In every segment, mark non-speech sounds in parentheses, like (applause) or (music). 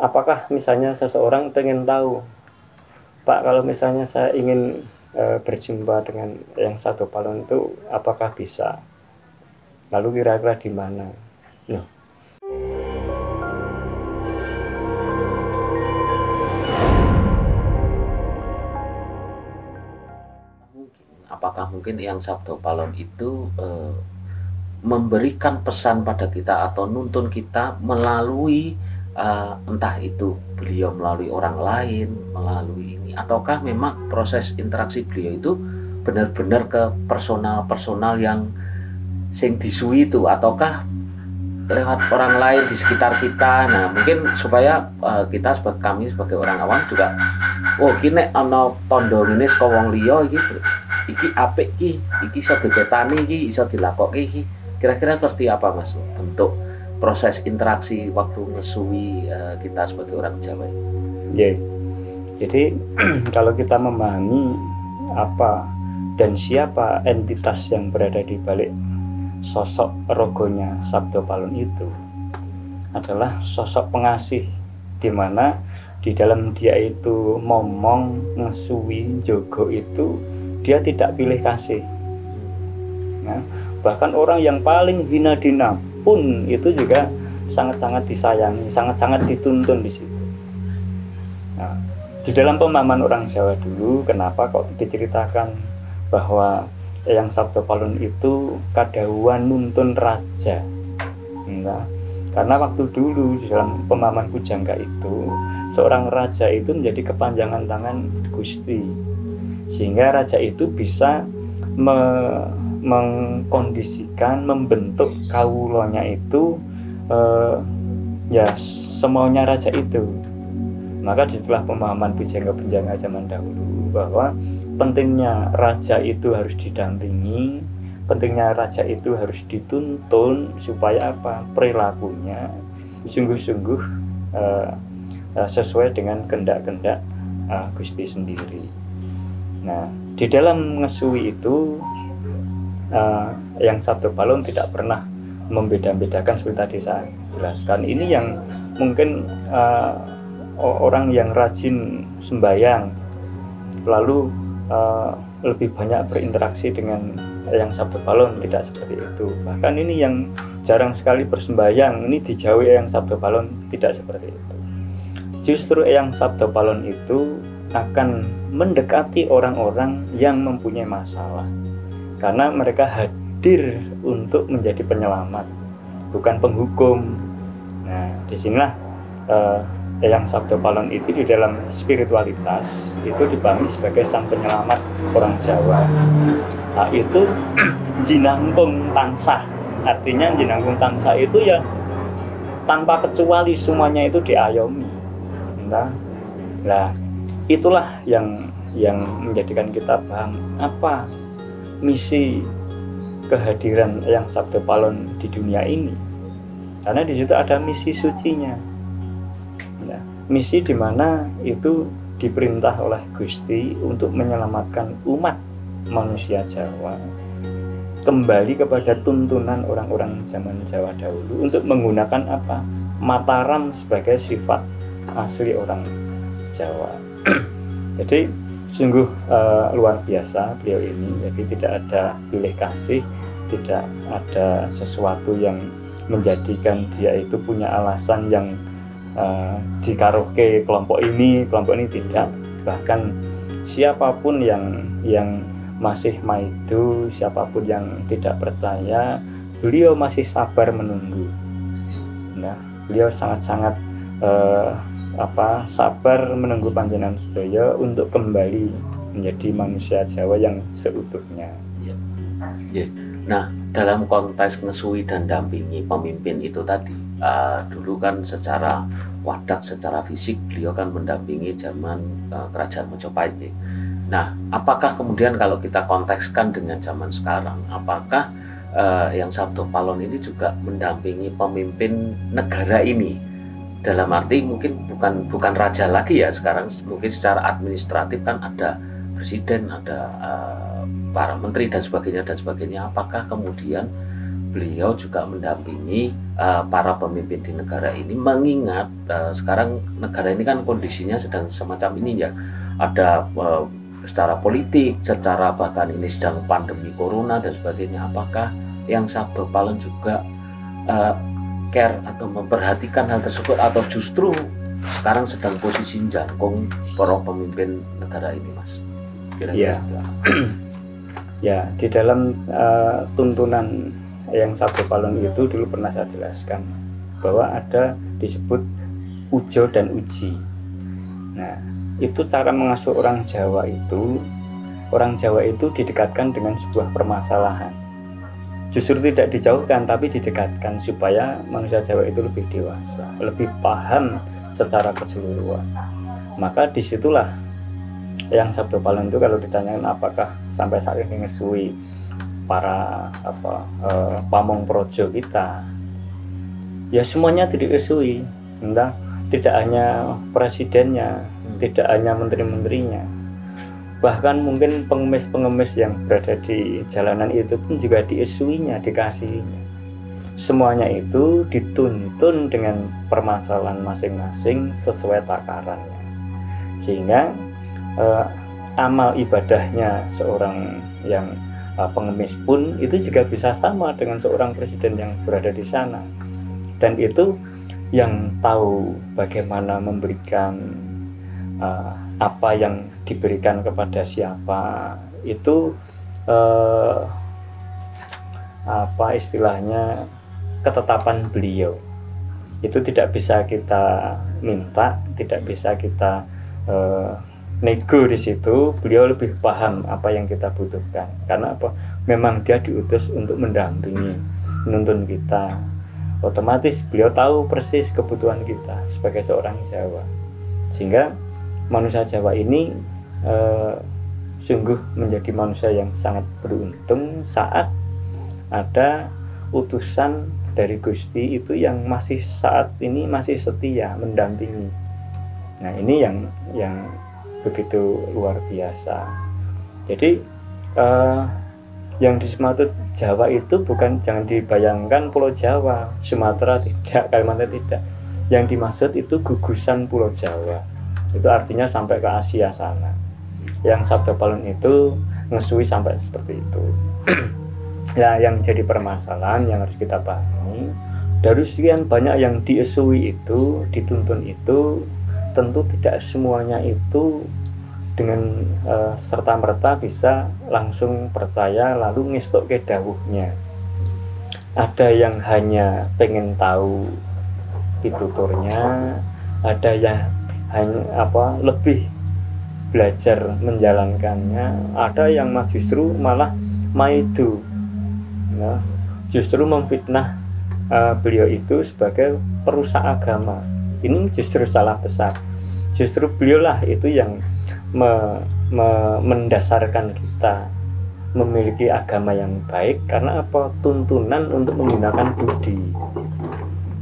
apakah misalnya seseorang ingin tahu Pak kalau misalnya saya ingin e, berjumpa dengan yang satu palon itu apakah bisa lalu kira-kira di mana no. apakah mungkin yang sabdo palon itu e, memberikan pesan pada kita atau nuntun kita melalui uh, entah itu beliau melalui orang lain, melalui ini, ataukah memang proses interaksi beliau itu benar-benar ke personal-personal yang sing disui itu, ataukah lewat orang lain di sekitar kita. Nah, mungkin supaya uh, kita sebagai kami sebagai orang awam juga oh kini ana tondo ini saka wong liya iki iki apik iki, iki iso dipetani iki, iso dilakokke. Kira-kira seperti apa Mas bentuk proses interaksi waktu ngesui uh, kita sebagai orang Jawa. Yeah. jadi (clears throat) kalau kita memahami apa dan siapa entitas yang berada di balik sosok rogonya Sabdo Palun itu adalah sosok pengasih di mana di dalam dia itu momong ngesui jogo itu dia tidak pilih kasih. Nah, bahkan orang yang paling hina dinam pun itu juga sangat-sangat disayangi, sangat-sangat dituntun di situ. Nah, di dalam pemahaman orang Jawa dulu, kenapa kok diceritakan bahwa yang Sabdo Palun itu kadahuan nuntun raja? Nah, karena waktu dulu di dalam pemahaman Kujangga itu, seorang raja itu menjadi kepanjangan tangan Gusti. Sehingga raja itu bisa me mengkondisikan membentuk kaulonya itu uh, ya semaunya raja itu maka setelah pemahaman Bujangga Benjanga zaman dahulu bahwa pentingnya raja itu harus didampingi pentingnya raja itu harus dituntun supaya apa perilakunya sungguh-sungguh uh, uh, sesuai dengan kendak-kendak uh, Gusti sendiri. Nah, di dalam ngesui itu uh, yang satu balon tidak pernah membeda-bedakan seperti tadi saya jelaskan. Ini yang mungkin uh, orang yang rajin sembahyang lalu uh, lebih banyak berinteraksi dengan yang satu balon tidak seperti itu. Bahkan ini yang jarang sekali bersembahyang ini dijauhi yang sabdo balon tidak seperti itu. Justru yang sabdo balon itu akan mendekati orang-orang yang mempunyai masalah karena mereka hadir untuk menjadi penyelamat bukan penghukum. Nah di sinilah uh, yang Sabdo Palon itu di dalam spiritualitas itu dipahami sebagai sang penyelamat orang Jawa. Nah, itu (clears throat) jinangkung tansah. Artinya jinangkung tansah itu ya tanpa kecuali semuanya itu diayomi. Nah, nah itulah yang yang menjadikan kita paham apa misi kehadiran yang Sabda Palon di dunia ini. Karena di situ ada misi sucinya. Nah, misi di mana itu diperintah oleh Gusti untuk menyelamatkan umat manusia Jawa. Kembali kepada tuntunan orang-orang zaman Jawa dahulu untuk menggunakan apa? Mataram sebagai sifat asli orang Jawa. (clears throat) Jadi sungguh uh, luar biasa beliau ini. Jadi tidak ada pilih kasih tidak ada sesuatu yang menjadikan dia itu punya alasan yang uh, dikaroke kelompok ini kelompok ini tidak. Bahkan siapa pun yang yang masih maidu siapa pun yang tidak percaya beliau masih sabar menunggu. Nah beliau sangat-sangat uh, apa sabar menunggu panjenengan sedaya untuk kembali menjadi manusia Jawa yang seutuhnya. Ya. Ya. Nah, dalam konteks ngesui dan dampingi pemimpin itu tadi, uh, dulu kan secara wadak, secara fisik beliau kan mendampingi zaman uh, kerajaan Majapahit. Ya. Nah, apakah kemudian kalau kita kontekskan dengan zaman sekarang, apakah uh, yang Sabdo Palon ini juga mendampingi pemimpin negara ini dalam arti mungkin bukan bukan raja lagi ya sekarang. Mungkin secara administratif kan ada presiden ada uh, para menteri dan sebagainya dan sebagainya. Apakah kemudian beliau juga mendampingi uh, para pemimpin di negara ini mengingat uh, sekarang negara ini kan kondisinya sedang semacam ini ya. Ada uh, secara politik, secara bahkan ini sedang pandemi corona dan sebagainya. Apakah yang Sabdo Palen juga uh, care atau memperhatikan hal tersebut atau justru sekarang sedang posisi jangkung para pemimpin negara ini, Mas? Kira-kira ya. (clears throat) ya di dalam uh, tuntunan yang satu palun itu dulu pernah saya jelaskan bahwa ada disebut ujo dan uji nah itu cara mengasuh orang Jawa itu orang Jawa itu didekatkan dengan sebuah permasalahan justru tidak dijauhkan tapi didekatkan supaya manusia Jawa itu lebih dewasa lebih paham secara keseluruhan. Maka di situlah yang Sabtu Palem itu kalau ditanyakan apakah sampai saat ini ngesui para apa eh, pamong projo kita? Ya semuanya tidak ngesui entah. Tidak hanya presidennya hmm. tidak hanya menteri-menterinya bahkan mungkin pengemis-pengemis yang berada di jalanan itu pun juga diesuinya dikasihnya semuanya itu dituntun dengan permasalahan masing-masing sesuai takarannya. Sehingga uh, amal ibadahnya seorang yang uh, pengemis pun itu juga bisa sama dengan seorang presiden yang berada di sana. Dan itu yang tahu bagaimana memberikan uh, apa yang diberikan kepada siapa? Itu uh, apa istilahnya ketetapan beliau. Itu tidak bisa kita minta tidak bisa kita uh, nego di situ. Beliau lebih paham apa yang kita butuhkan. Karena apa? Memang dia diutus untuk mendampingi menuntun kita. Otomatis beliau tahu persis kebutuhan kita sebagai seorang Jawa. Sehingga manusia Jawa ini eh, sungguh menjadi manusia yang sangat beruntung saat ada utusan dari Gusti itu yang masih saat ini masih setia mendampingi nah ini yang yang begitu luar biasa. Jadi uh, yang di Sumatera Jawa itu bukan jangan dibayangkan Pulau Jawa, Sumatera tidak, Kalimantan tidak. Yang dimaksud itu gugusan Pulau Jawa. Itu artinya sampai ke Asia sana. Yang Sabda Palun itu ngesui sampai seperti itu. ya, (clears throat) yang jadi permasalahan yang harus kita pahami dari sekian banyak yang diesui itu, dituntun itu tentu tidak semuanya itu dengan uh, eh, serta merta bisa langsung percaya lalu ngistok ke dawuhnya ada yang hanya pengen tahu pituturnya ada yang hanya apa lebih belajar menjalankannya. Ada yang justru malah maidu ya, justru memfitnah uh, beliau itu sebagai perusak agama. Ini justru salah besar. Justru beliaulah itu yang me, me, mendasarkan kita memiliki agama yang baik karena apa? Tuntunan untuk menggunakan budi.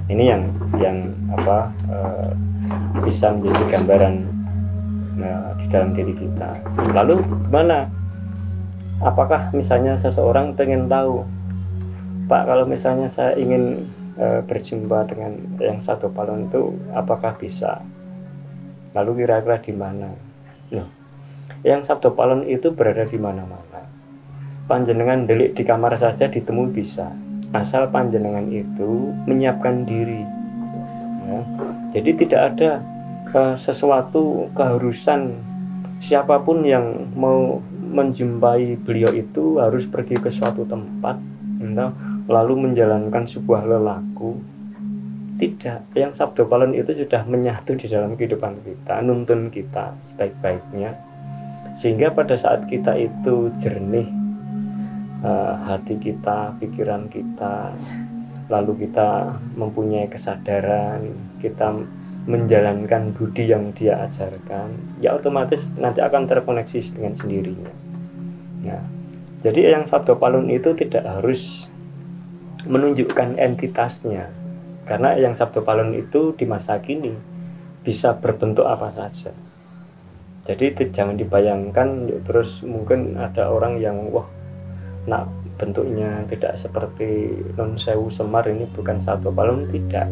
Ini yang yang apa e, bisa menjadi gambaran e, di dalam diri kita. Lalu gimana? Apakah misalnya seseorang pengen tahu Pak kalau misalnya saya ingin e, berjumpa dengan yang satu palon itu apakah bisa? Lalu kira-kira di mana? Nah, yang Sabdo Palon itu berada di mana-mana. Panjenengan delik di kamar saja ditemui bisa. Asal panjenengan itu menyiapkan diri. Ya. Jadi tidak ada uh, sesuatu keharusan. Siapa pun yang mau menjumpai beliau itu harus pergi ke suatu tempat entah lalu menjalankan sebuah lelaku. Tidak. Yang sabdo palon itu sudah menyatu di dalam kehidupan kita nuntun kita sebaik-baiknya. Sehingga pada saat kita itu jernih uh, hati kita pikiran kita lalu kita mempunyai kesadaran kita menjalankan budi yang dia ajarkan ya otomatis nanti akan terkoneksi dengan sendirinya. Ya jadi yang sabdo palun itu tidak harus menunjukkan entitasnya. Karena yang Sabtu Palun itu di masa kini bisa berbentuk apa saja. Jadi jangan dibayangkan terus mungkin ada orang yang wah nak bentuknya tidak seperti non sewu semar ini bukan sabdo palun tidak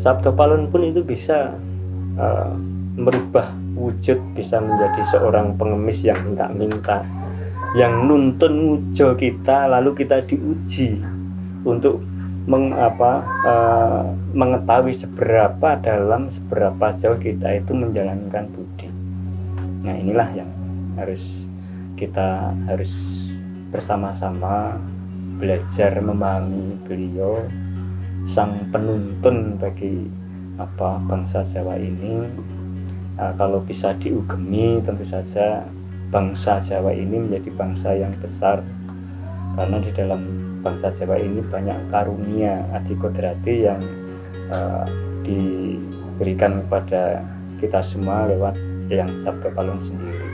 sabdo palun pun itu bisa uh, merubah wujud bisa menjadi seorang pengemis yang minta-minta yang nuntun mujo kita lalu kita diuji untuk meng, apa, uh, mengetahui seberapa dalam seberapa jauh kita itu menjalankan budi. Nah inilah yang harus kita harus bersama-sama belajar memahami beliau sang penuntun bagi apa bangsa Jawa ini. Nah, kalau bisa diugemi tentu saja bangsa Jawa ini menjadi bangsa yang besar. Karena di dalam bangsa Jawa ini banyak karunia adi kodrati yang uh, diberikan kepada kita semua lewat yang Sabda Palung sendiri